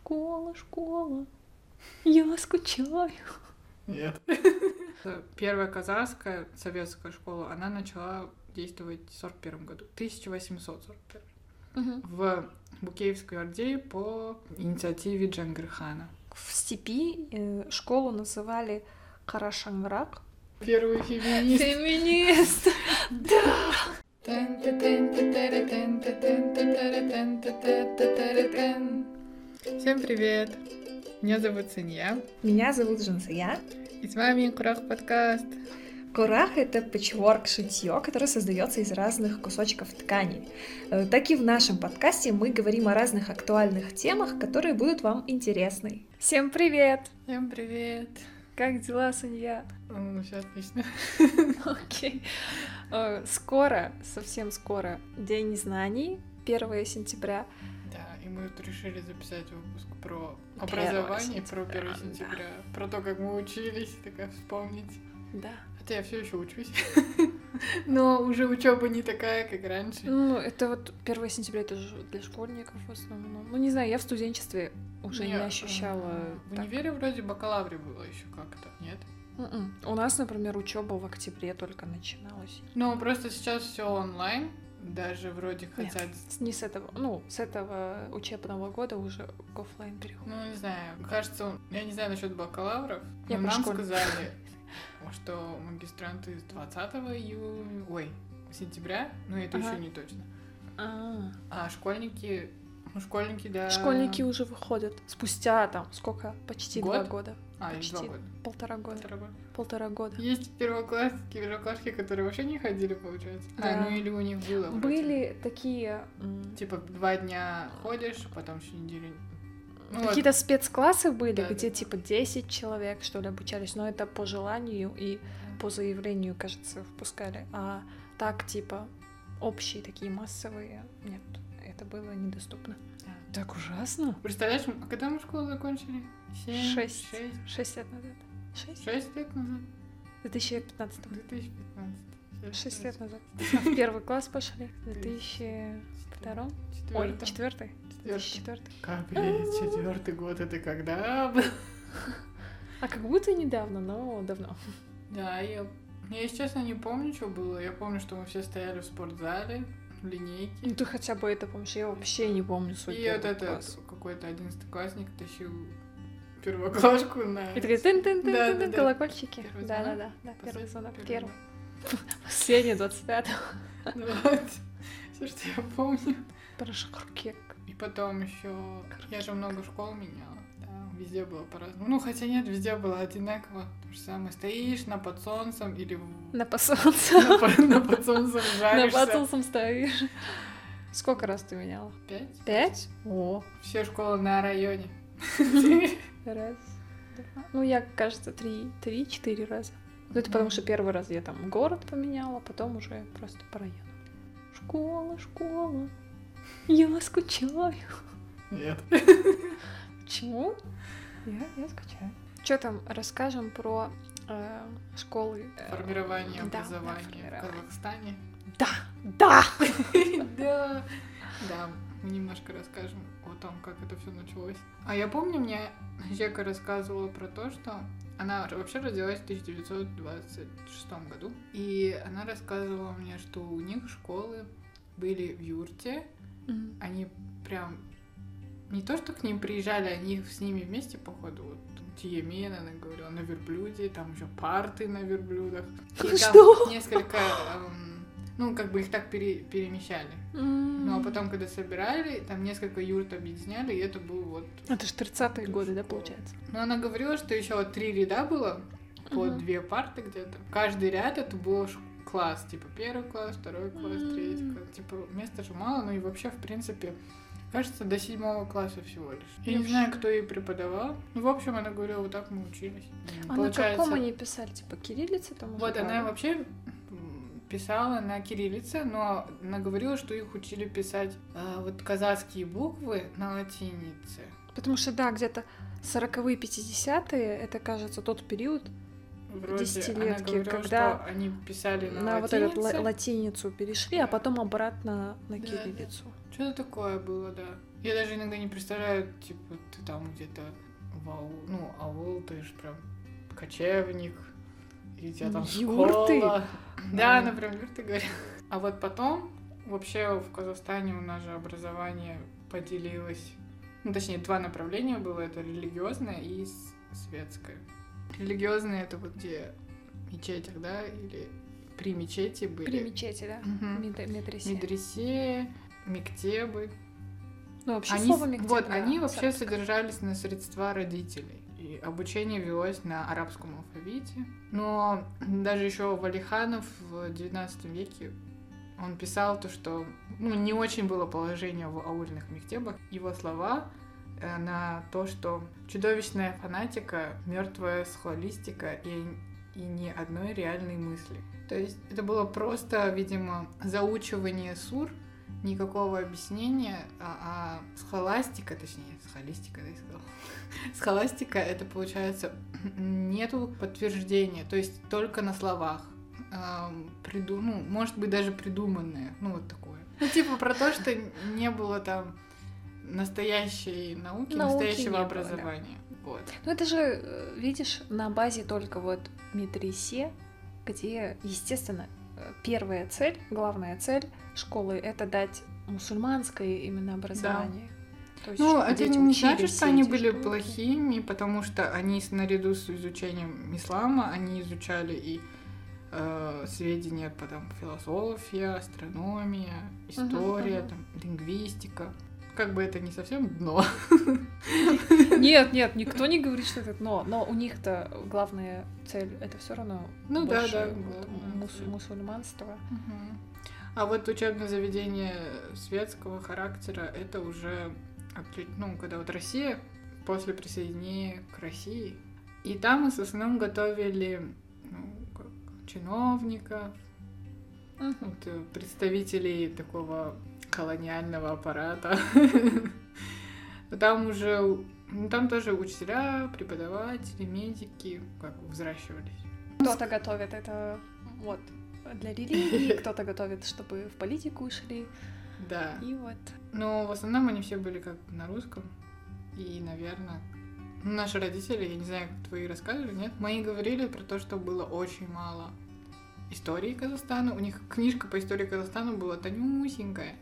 Школа, школа, я скучаю. Нет. Первая казахская советская школа, она начала действовать в 41 году, 1841 Мгм. в Букеевской Орде по инициативе Джангирхана. В степи э, школу называли Карашанграк. Первый феминист. Феминист! Всем привет! Меня зовут Санья, Меня зовут Жансая. и с вами Курах подкаст. Курах — это патчворк шитье, которое создается из разных кусочков ткани. Э, Так и в нашем подкасте мы говорим о разных актуальных темах, которые будут вам интересны. Всем привет! Всем привет! Как дела, Санья? Ну, все отлично. Окей. Э, Скоро, совсем скоро, День знаний, 1 сентября. Да, мы тут решили записать выпуск про 1 образование, про сентября, 1 да. сентября, про то, как мы учились, такая вспомнить. Да. Хотя я все еще учусь. Но уже учеба не такая, как раньше. Ну, это вот 1 сентября, это же для школьников в основном. Ну, не знаю, я в студенчестве уже не Не, ощущала. э, В так. универе вроде бакалавре было еще как-то, нет? Мгм. У нас, например, учеба в октябре только начиналась. Ну, просто сейчас все онлайн, даже вроде Нет. хотят С- Не с этого, ну, с этого учебного года уже к оффлайн переход. Ну, не знаю, кажется, я не знаю насчет бакалавров, Я но нам сказали, что магистранты с 20 июня, ой, сентября, но это Ага. еще не точно. А, А школьники, ну, школьники, да. Школьники уже выходят спустя там сколько? Почти два Год? года. А, или два почти. года. Полтора года. Полтора года. Полтора года. Есть первоклассники, первоклашки, которые вообще не ходили, получается. Да. А, ну или у них было. вроде. Были такие Типа два дня ходишь, а потом еще неделю. Ну, вот. Какие-то спецклассы были, Да, где да. типа 10 человек, что ли, обучались, но это по желанию и по заявлению, кажется, впускали. А так, типа, общие такие массовые, нет, это было недоступно. Да. Так ужасно. Представляешь, а когда мы школу закончили? Семь, Шесть. Шесть. Шесть лет назад. Шесть? Шесть лет назад? В 2015 В 2015. Шесть лет назад. А в первый класс пошли? В 2002? Ой, Четвертый. четвертый? Четвертый. 2004. Капец, четвертый год это когда был? А как будто недавно, но давно. Да, я, я, если честно, не помню, что было. Я помню, что мы все стояли в спортзале, в линейке. Ну ты хотя бы это помнишь, я вообще не помню свой И вот этот какой-то одиннадцатиклассник тащил первоклашку на... И такие тын тын тын тын колокольчики. Первый Да, да, звонок. да, да, первый звонок, первый. Последний, 25 Ну Вот. Все, что я помню. Про шкуркек. И потом еще я же много школ меняла. Везде было по-разному. Ну, хотя нет, везде было одинаково. То же самое. Стоишь на под солнцем или На посолнце. на, по- на под солнцем На жаришься. посолнцем стоишь. Сколько раз ты меняла? Пять? Пять? О. Все школы на районе. Раз, два. Ну, я, кажется, три, три-четыре раза. Ну, это потому что первый раз я там город поменяла, потом уже просто по району. Школа, школа, я скучаю. Нет. Почему? Я, я скучаю. Что там, расскажем про э, школы? э, Формирование да, да, образования в формирование. Казахстане. Да, да! Да. Да, мы немножко расскажем о том, как это все началось. А я помню, мне Жека рассказывала про то, что она вообще родилась в 1926 году. И она рассказывала мне, что у них школы были в юрте. М. Они прям не то, что к ним приезжали, они с ними вместе, походу, вот Тиемен, она говорила, на верблюде, там еще парты на верблюдах. И там Что? несколько, эм, ну, как бы их так пере- перемещали. М. Ну, а потом, когда собирали, там несколько юрт объединяли, и это был вот... Это ж 30-е годы, да, получается? Ну, она говорила, что еще вот три ряда было, по Мгм. две парты где-то. Каждый ряд это был ш- класс, типа первый класс, второй класс, третий М. класс. Типа места же мало, ну и вообще, в принципе, кажется, до седьмого класса всего лишь. Я не знаю, кто ей преподавал. Ну, в общем, она говорила, вот так мы учились. А на каком они писали? Типа кириллица там? Вот она брали? вообще писала на кириллице, но она говорила, что их учили писать а, вот казахские буквы на латинице. Потому что, да, где-то 40-е, 50-е, это, кажется, тот период, Вроде она Десятилетки, говорила, когда они писали на, на вот эту латинице. ла- латиницу перешли, а потом обратно на Да, кириллицу. Что-то такое было, да. Я даже иногда не представляю, типа, ты там где-то в аул, ну, аул, ты же прям кочевник, и у тебя там Юрты? школа. Да, например, юрты говорят. А вот потом, вообще в Казахстане у нас же образование поделилось, ну, точнее, два направления было, это религиозное и светское. Религиозное это вот где в мечетях, да, или при мечети были. При мечети, да? Медре- медресе. Медресе, мектебы. Ну, вообще Они, слово мектеп, вот, они вообще содержались на средства родителей. И обучение велось на арабском алфавите. Но даже еще Валиханов в 19 веке он писал то, что ну, не очень было положение в аульных мектебах. Его слова э, на то, что чудовищная фанатика, мертвая схолистика и, и ни одной реальной мысли. То есть это было просто, видимо, заучивание сур, никакого объяснения, а, а схоластика, точнее, схолистика, да, я сказала. Схоластика, это получается, нету подтверждения, то есть только на словах. Приду- ну, может быть, даже придуманное, ну, вот такое. Ну, типа про то, что не было там настоящей науки, Науки настоящего не было, да. образования. Вот. Ну, это же, э, видишь, на базе только вот медресе, где, естественно, первая цель, главная цель школы — это дать мусульманское именно образование. То есть, Ну, это дети не значит, что они были штуки. плохими, потому что они наряду с изучением ислама, они изучали и э, сведения по там философия, астрономия, история, мгм. там лингвистика. Как бы это не совсем дно. Нет, нет, никто не говорит, что это дно, но у них-то главная цель — это все равно Ну да, да, мус- мусульманство. А вот учебное заведение светского характера это уже ну, когда вот Россия после присоединения к России. И там в основном готовили ну, как чиновников, Мгм. вот, э, представителей такого колониального аппарата. Там уже, ну, там тоже учителя, преподаватели, медики как взращивались. Кто-то готовит это вот для религии, кто-то готовит, чтобы в политику ушли. Да. И вот. Но в основном они все были как на русском. И, наверное, ну, наши родители, я не знаю, как твои рассказывали, нет? Мои говорили про то, что было очень мало истории Казахстана. У них книжка по истории Казахстана была тонюсенькая.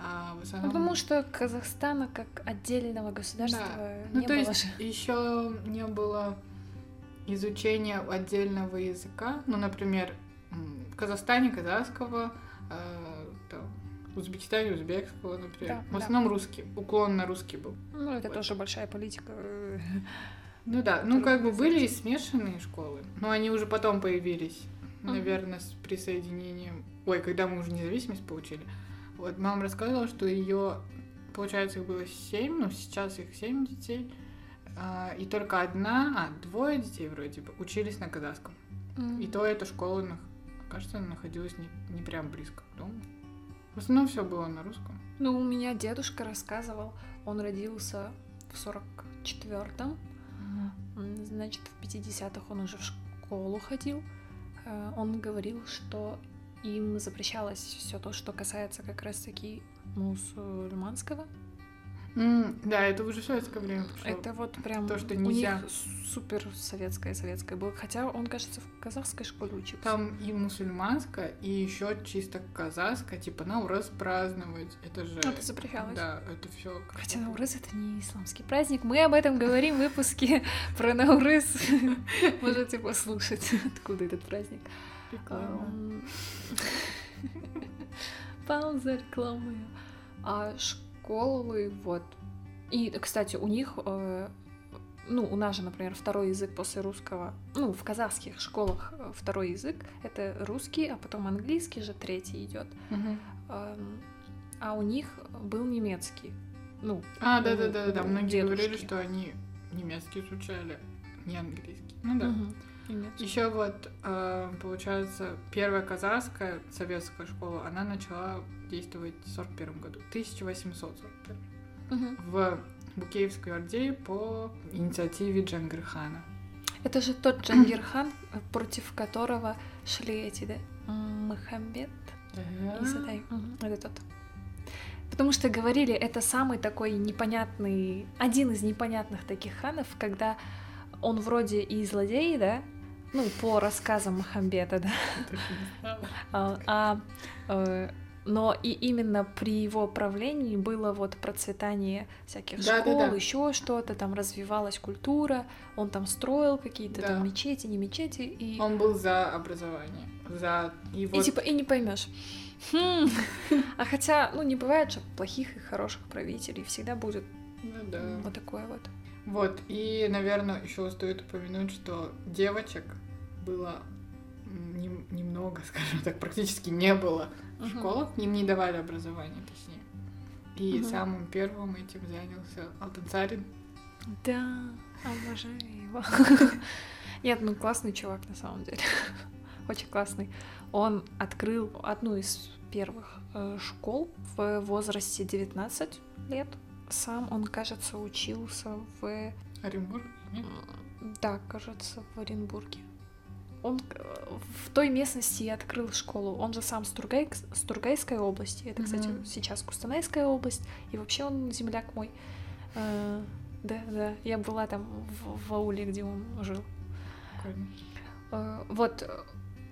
А в основном... Потому что Казахстана как отдельного государства Ну, не то было есть же. еще не было изучения отдельного языка. Ну, например, в Казахстане казахского, э, там, Узбекистане узбекского, например. Да, в да. основном русский, уклон на русский был. Ну, это Вот. тоже большая политика. Ну да, ну как бы были и смешанные школы, но они уже потом появились, наверное, с присоединением. Ой, когда мы уже независимость получили. Вот мама рассказывала, что ее, получается, их было семь, ну сейчас их семь детей, а, и только одна, а двое детей вроде бы учились на казахском. м. И то эта школа, кажется, находилась не, не прям близко к дому. В основном все было на русском. Ну, у меня дедушка рассказывал, он родился в 44-м, М, Значит, в 50-х он уже в школу ходил. Э, Он говорил, что им запрещалось все то, что касается как раз-таки мусульманского. М, да, это уже советское время пришло. Это вот прям То, что у нельзя. них супер советское советское было. Хотя он, кажется, в казахской школе учился. Там и мусульманская, и еще чисто казахская, типа Наурыз праздновать. Это же... Это запрещалось. Да, это все. Хотя Наурыз это не исламский праздник. Мы об этом говорим в выпуске про Наурыз. Можете послушать, откуда этот праздник. Эм, Пауза рекламы. А школы, вот. И, кстати, у них, э, ну, у нас же, например, второй язык после русского, ну, в казахских школах э, второй язык это русский, а потом английский же третий идет. А у них был немецкий. Ну, А, да, да, да, да. Многие говорили, что они немецкий изучали, не английский. Ну да. Немецкий. Еще вот, э, получается, первая казахская советская школа, она начала действовать в 41 году, 1841, Мгм. в Букеевской Орде по инициативе Джангирхана. Это же тот Джангирхан, против которого шли эти, да? Мухаммед и Садай. Мгм, Это тот. Потому что говорили, это самый такой непонятный, один из непонятных таких ханов, когда он вроде и злодей, да, ну, по рассказам Махамбета, да, а, а, э, но и именно при его правлении было вот процветание всяких Да, да, школ, да. еще что-то, там развивалась культура, он там строил какие-то Да. там мечети, не мечети, и, Он был за образование. За... И и типа и не поймешь. Хм. А хотя, ну, не бывает же плохих и хороших правителей, всегда будет Ну да. вот такое вот. Вот, и, наверное, еще стоит упомянуть, что девочек было нем- немного, скажем так, практически не было в Мгм. школах, им не давали образование, точнее. И Мгм. самым первым этим занялся Алтанцарин. Да, обожаю его. Нет, ну классный чувак на самом деле. Очень классный. Он открыл одну из первых э, школ в возрасте 19 лет. Сам он, кажется, учился в... Оренбург? Нет? Да, кажется, в Оренбурге. Он э, в той местности и открыл школу. Он же сам с, Тургай... с Тургайской области. Это, кстати, Мгм. сейчас Кустанайская область. И вообще он земляк мой. Э, Да, да. Я была там в, в ауле, где он жил. Э, Вот э,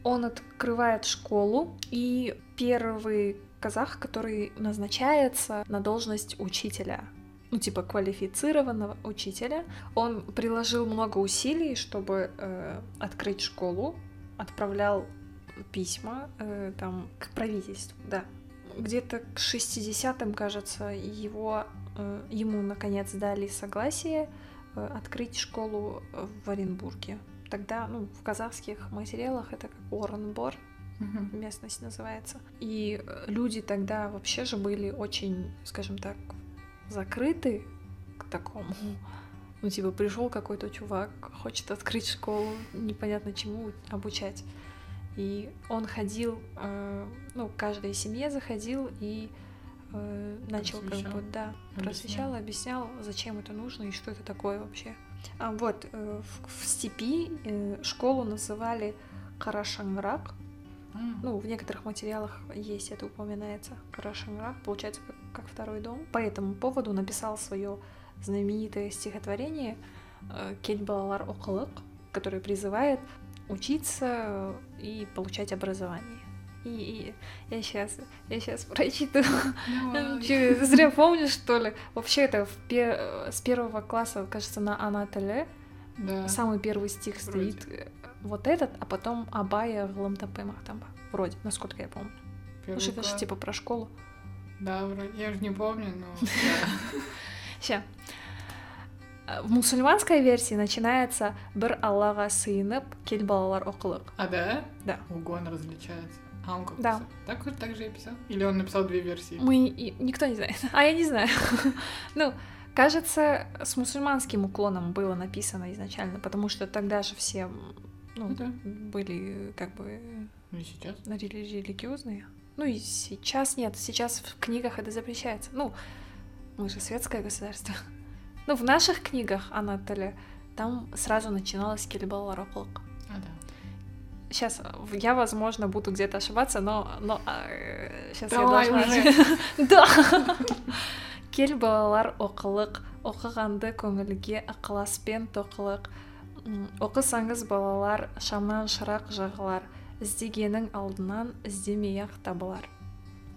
он открывает школу, и первый казах, который назначается на должность учителя, ну типа квалифицированного учителя, он приложил много усилий, чтобы э, открыть школу, отправлял письма э, там к правительству, да. Где-то к 60-м, кажется, его, э, ему наконец дали согласие э, открыть школу в Оренбурге. Тогда, ну, в казахских материалах это как Оренбор, Мгм. местность называется. И э, люди тогда вообще же были очень, скажем так, закрыты к такому. Ну, типа, пришел какой-то чувак, хочет открыть школу, непонятно чему обучать. И он ходил, э, ну, каждой семье заходил и э, начал как бы, да, просвещал, объяснял, зачем это нужно и что это такое вообще. А вот э, в, в степи э, школу называли Карашанграк, Ну, в некоторых материалах есть это упоминается. Карашанграк, получается, как, как второй дом. По этому поводу написал свое знаменитое стихотворение э, Кельбалар Окалык, которое призывает учиться и получать образование. И, и я сейчас, я сейчас прочитаю. Зря помню, что ли? Вообще это в пе- э, с первого класса, кажется, на Анателе Да. самый первый стих Вроде. стоит вот этот, а потом Абая Гламтапе Махтамба. Вроде, насколько я помню. Первый что это же типа про школу. Да, вроде. Я же не помню, но. Ща. Э, В мусульманской версии начинается «Бір Аллаға сыйынып, кел балалар оқылық». А да? Да. Угон различается. А он как Да. писал? Так так же и писал? Или он написал две версии? Мы... Никто не знает. А я не знаю. Ну, кажется, с мусульманским уклоном было написано изначально, потому что тогда же все ну, Да. были как бы Ну и сейчас? рели- религиозные. Ну и сейчас нет, сейчас в книгах это запрещается. Ну, мы же светское государство. Ну, в наших книгах, Анатолия, там сразу начиналось Кельбал Роклок. А, да. Сейчас я, возможно, буду где-то ошибаться, но, но сейчас Давай я должна... да. Кел балалар оқылық, оқығанды көңілге ықыласпен тоқылық М, Оқысаңыз балалар шамнан шырақ жағылар, іздегенің алдынан іздемей-ақ табылар.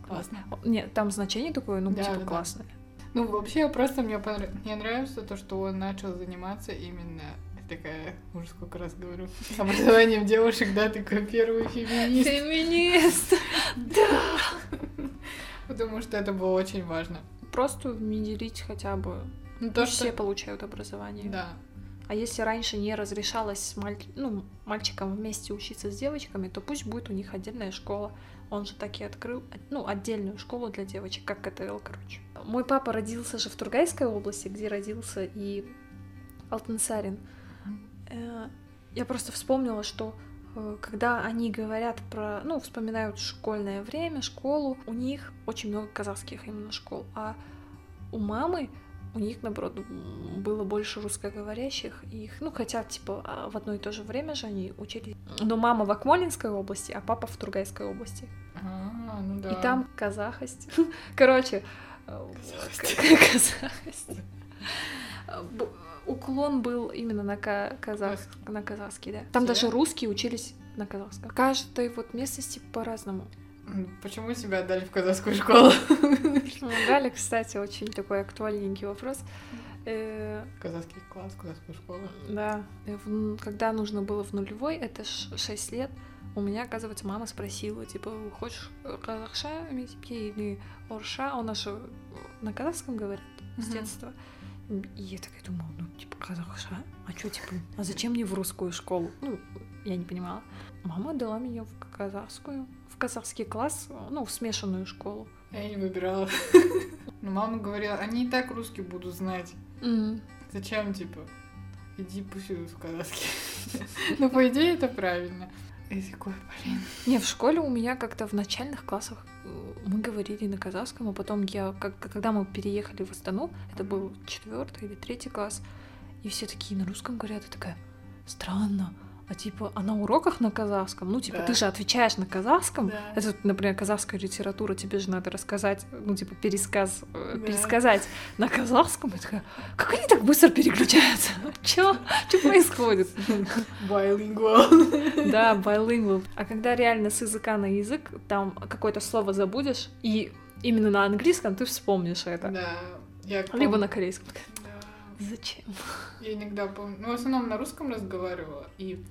Классно. Нет, там значение такое, ну, Да, типа да, да. классное. Ну, вообще, просто мне, понрав- мне нравится то, что он начал заниматься именно такая, уже сколько раз говорю, образованием девушек, да, такой первый феминист. Феминист! Потому что это было очень важно. Просто не делить хотя бы. Ну, то, Пусть что... все получают образование. Да. а если раньше не разрешалось маль- ну, мальчикам вместе учиться с девочками, то пусть будет у них отдельная школа. Он же так и открыл, ну, отдельную школу для девочек, как КТЛ, короче. Мой папа родился же в Тургайской области, где родился и Алтансарин. Э, Я просто вспомнила, что э, когда они говорят про, ну, вспоминают школьное время, школу, у них очень много казахских именно школ, а у мамы у них, наоборот, было больше русскоговорящих, их, ну, хотя, типа, а, в одно и то же время же они учились. Но мама в Акмолинской области, а папа в Тургайской области. А, ну да. И там казахость. Короче, э, Казахость. казахость. Уклон был именно на, ка- казах, на казахский, да. Там даже русские учились на казахском. В каждой вот местности по-разному. Почему тебя отдали в казахскую школу? Ну, Дали, кстати, очень такой актуальненький вопрос. Э, Казахский класс, казахская школа. Да, э, когда нужно было в нулевой, это 6 лет, у меня, оказывается, мама спросила, типа, хочешь казахша или орша? Он наш э, на казахском говорит с детства. И я такая думала, ну, типа, казахша? А что, типа, а зачем мне в русскую школу? Ну, я не понимала. Мама отдала меня в казахскую, казахский класс, ну, в смешанную школу. Я не выбирала. Но мама говорила, они и так русский будут знать. Зачем, типа? Иди пусть идут в казахский. Ну, по идее, это правильно. И такой, блин. Не, в школе у меня как-то в начальных классах э, мы говорили на казахском, а потом я, как, когда мы переехали в Астану, это был четвертый или третий класс, и все такие на русском говорят, и такая, странно, а типа, а на уроках на казахском, ну, типа, Да. ты же отвечаешь на казахском, Да. это, например, казахская литература, тебе же надо рассказать, ну, типа, пересказ, э, Да. пересказать на казахском, я такая, как они так быстро переключаются? Чё? Чё происходит? Bilingual. Да, bilingual. А когда реально с языка на язык, там какое-то слово забудешь, и именно на английском ты вспомнишь это. Да. Я Либо пом- на корейском. Зачем? Я иногда помню, ну, в основном на русском разговаривала, и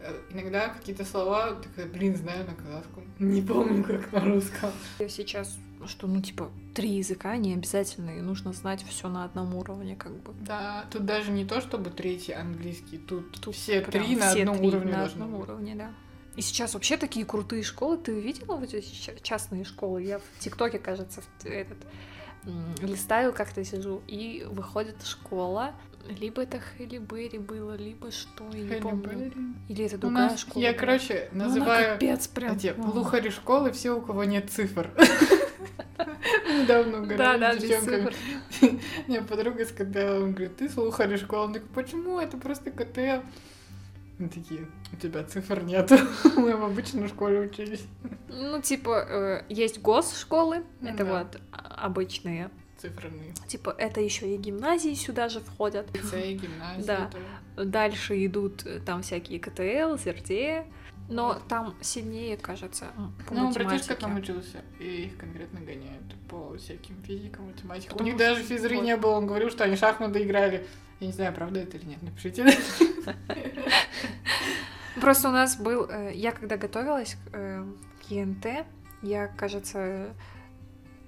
э, иногда какие-то слова, такая, блин, знаю на казахском. Не помню, как на русском. Я сейчас, что, ну, типа, три языка не обязательно, и нужно знать все на одном уровне, как бы. Да, тут даже не то, чтобы третий английский, тут, Тут все три на все одном три уровне на одном быть. уровне, да. И сейчас вообще такие крутые школы. Ты видела вот эти ча- частные школы? Я в ТикТоке, кажется, этот листаю как-то сижу, и выходит школа. Либо это Хэлли Берри было, либо что, я не помню. Или это другая нас, школа. я, была. короче, Ну, называю капец прям. эти ну. лухари школы все, у кого нет цифр. Недавно Да, говорили да, с девчонками. Мне подруга сказала, он говорит, ты слухари школы. Он такой, почему? Это просто КТ. Мы такие, у тебя цифр нету. Мы в обычной школе учились. Ну, типа, э, есть госшколы, это Да. вот а, обычные. Цифрные. Типа, это еще и гимназии сюда же входят. Лицей, гимназия. Да. да. Дальше идут э, там всякие КТЛ, ЗРД, но Вот. там сильнее, кажется, по Ну, братишка там учился, и их конкретно гоняют по всяким физикам, математикам. У них даже физры вот. не было, он говорил, что они шахматы играли. Я не знаю, правда это или нет, напишите. Просто у нас был, э, я когда готовилась к э, ЕНТ, я, кажется,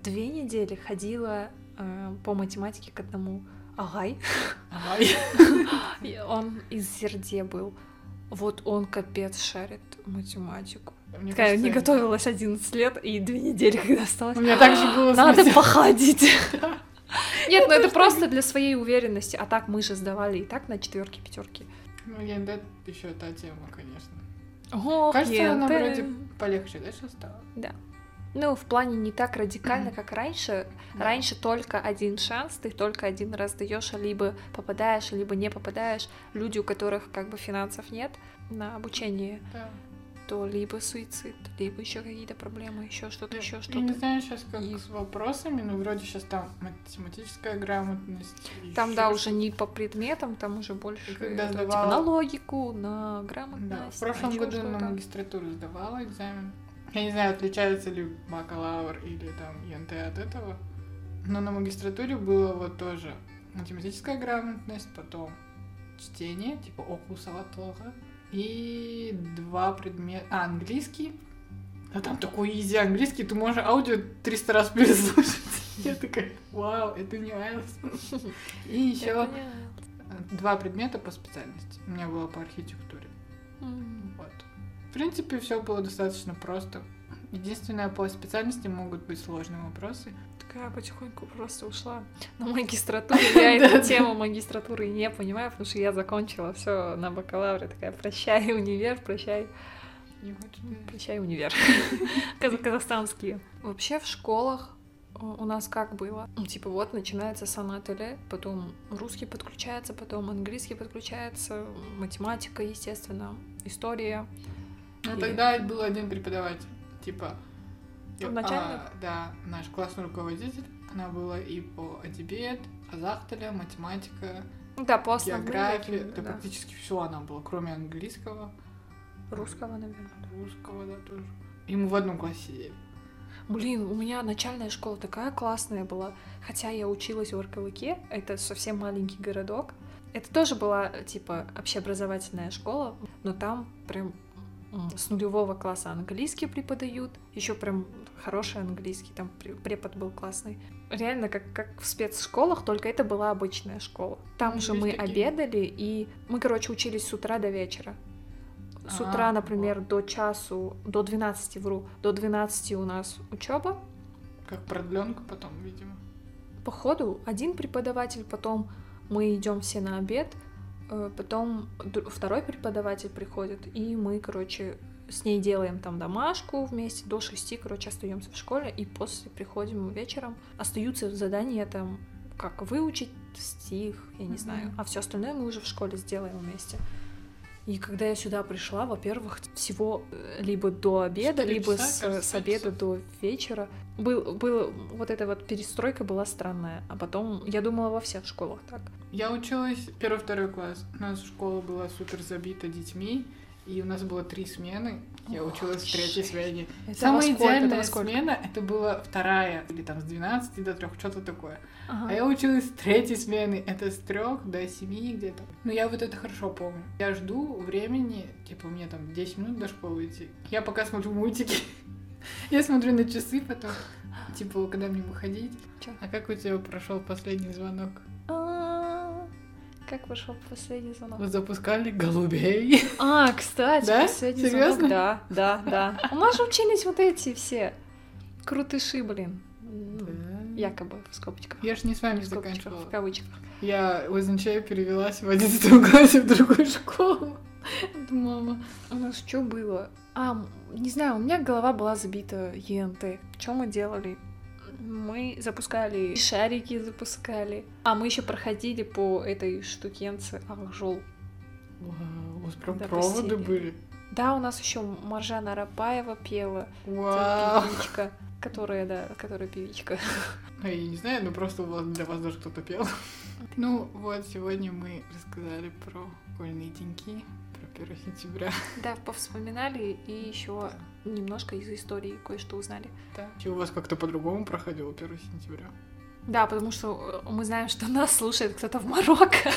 две недели ходила э, по математике к одному Агай. Ага. И Он из Зерде был. Вот он капец шарит математику. Мне Такая, не кажется, готовилась 11 лет, и две недели, когда осталось. У меня так же было Надо походить. Да. Нет, ну это просто для своей уверенности. А так мы же сдавали и так на четверки, пятерки. Ну, ЕНД еще та тема, конечно. Ох, Кажется, она вроде полегче, да, сейчас стала? Ну, в плане не так радикально, как раньше. Да. Раньше только один шанс, ты только один раз даешь, либо попадаешь, либо не попадаешь. Люди, у которых как бы финансов нет на обучение, Да. То либо суицид, либо еще какие-то проблемы, еще что-то, еще Я не что-то. знаю сейчас, как И- с вопросами, но вроде сейчас там математическая грамотность. Там, да, что-то. уже не по предметам, там уже больше когда это, типа, сдавала- на логику, на Да, грамотность. в прошлом году на что-то. магистратуру сдавала экзамен. Я не знаю, отличается ли бакалавр или там ЕНТ от этого. Но на магистратуре было вот тоже математическая грамотность, потом чтение, типа окусова тоже, и два предмета... А, английский. А там такой изи английский, ты можешь аудио 300 раз переслушать. Я такая, вау, это не IELTS. И еще два предмета по специальности. У меня было по архитектуре. Вот. В принципе, все было достаточно просто. Единственное, по специальности могут быть сложные вопросы. Такая потихоньку просто ушла на магистратуру. Я эту тему магистратуры не понимаю, потому что я закончила все на бакалавре. Такая, прощай, универ, прощай, прощай, универ. Каз- Казахстанские. Вообще в школах э, у нас как было? Ну, типа вот начинается санателе, потом русский подключается, потом английский подключается, математика, естественно, история. Ну, Или- тогда был один преподаватель. Типа, Я- Начальник? а, да, наш классный руководитель. Она была и по адибет, азахталя, математика, Да, по таким, Да, да. практически все она была, кроме английского, Русского, наверное. русского, да, тоже. И мы в одном классе сидели. Блин, у меня начальная школа такая классная была. Хотя я училась в Аркалыке, это совсем маленький городок. Это тоже была, типа, общеобразовательная школа, но там прям с нулевого класса английский преподают, еще прям хороший английский, там пре- препод был классный. Реально, как, как в спецшколах, только это была обычная школа. Там Ну, же мы такие. обедали, и мы, короче, учились с утра до вечера. С А, утра, например, до часу, до 12, вру, до 12 у нас учеба, Как продленка потом, видимо. по ходу один преподаватель, потом мы идем все на обед, потом дру- второй преподаватель приходит, и мы, короче, с ней делаем там домашку вместе до шести, короче, остаемся в школе, и после приходим вечером. Остаются задания там, как выучить стих, я не Мгм. знаю, а все остальное мы уже в школе сделаем вместе. И когда я сюда пришла, во-первых, всего э, либо до обеда, либо часа, с, кажется, с обеда часов. до вечера. Был, был, вот эта вот перестройка была странная. А потом, я думала, во всех школах так. Я училась первый-второй класс. У нас школа была супер забита детьми, и у нас было три смены. Я Ох, училась в третьей смене. Это Самая во сколько? Это во идеальная сколько? смена это была вторая, или там с 12 до 3, что-то такое. Ага. А я училась с третьей смены, это с 3 до 7 где-то. Но я вот это хорошо помню. Я жду времени, типа мне там 10 минут до школы идти. Я пока смотрю мультики. Я смотрю на часы потом, типа, когда мне выходить. Чё? А как у тебя прошел последний звонок? А, Как вышел последний звонок? Вы запускали голубей? А, кстати, Да? последний Серьёзно? звонок. Да, да, да. У нас же учились вот эти все крутыши, блин. Ну, Якобы в скобочках. Я ж не с вами скобочках, заканчивала. в кавычках. Я в означаю перевелась в 11 классе в другую школу. Мама. У нас что было? А, не знаю, у меня голова была забита ЕНТ. Что мы делали? Мы запускали шарики, запускали. А мы еще проходили по этой штукенце Ахжол. Вау, у вас прям Да, проводы посидели. были. Да, у нас еще Маржана Рапаева пела, Вау. певичка, которая, да, которая певичка. А я не знаю, но просто для вас даже кто-то пел. Ну вот, сегодня мы рассказали про школьные деньки, про 1 сентября. Да, повспоминали и еще немножко из истории кое-что узнали. Да. И у вас как-то по-другому проходило 1 сентября? Да, потому что э, мы знаем, что нас слушает кто-то в Марокко.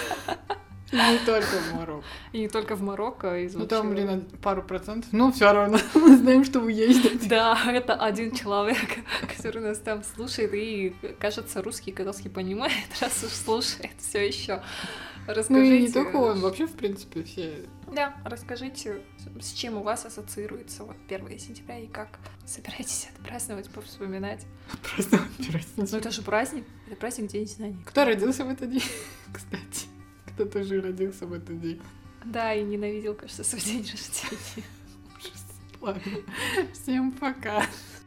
И не только в Марокко. И не только в Марокко. из Ну там, блин, пару процентов. Но все равно мы знаем, что вы ездите. Да, это один человек, который нас там слушает и, кажется, русский казахский понимает, раз уж слушает все еще. Ну Расскажите. и не только он, вообще, в принципе, все. Да, расскажите, с чем у вас ассоциируется вот 1 сентября и как собираетесь отпраздновать, повспоминать. Просто 1 Ну сентября. это же праздник, это праздник День знаний. Кто родился в этот день? Кстати, кто тоже родился в этот день. Да, и ненавидел, кажется, свой день рождения. Ужас. Ладно. Всем пока.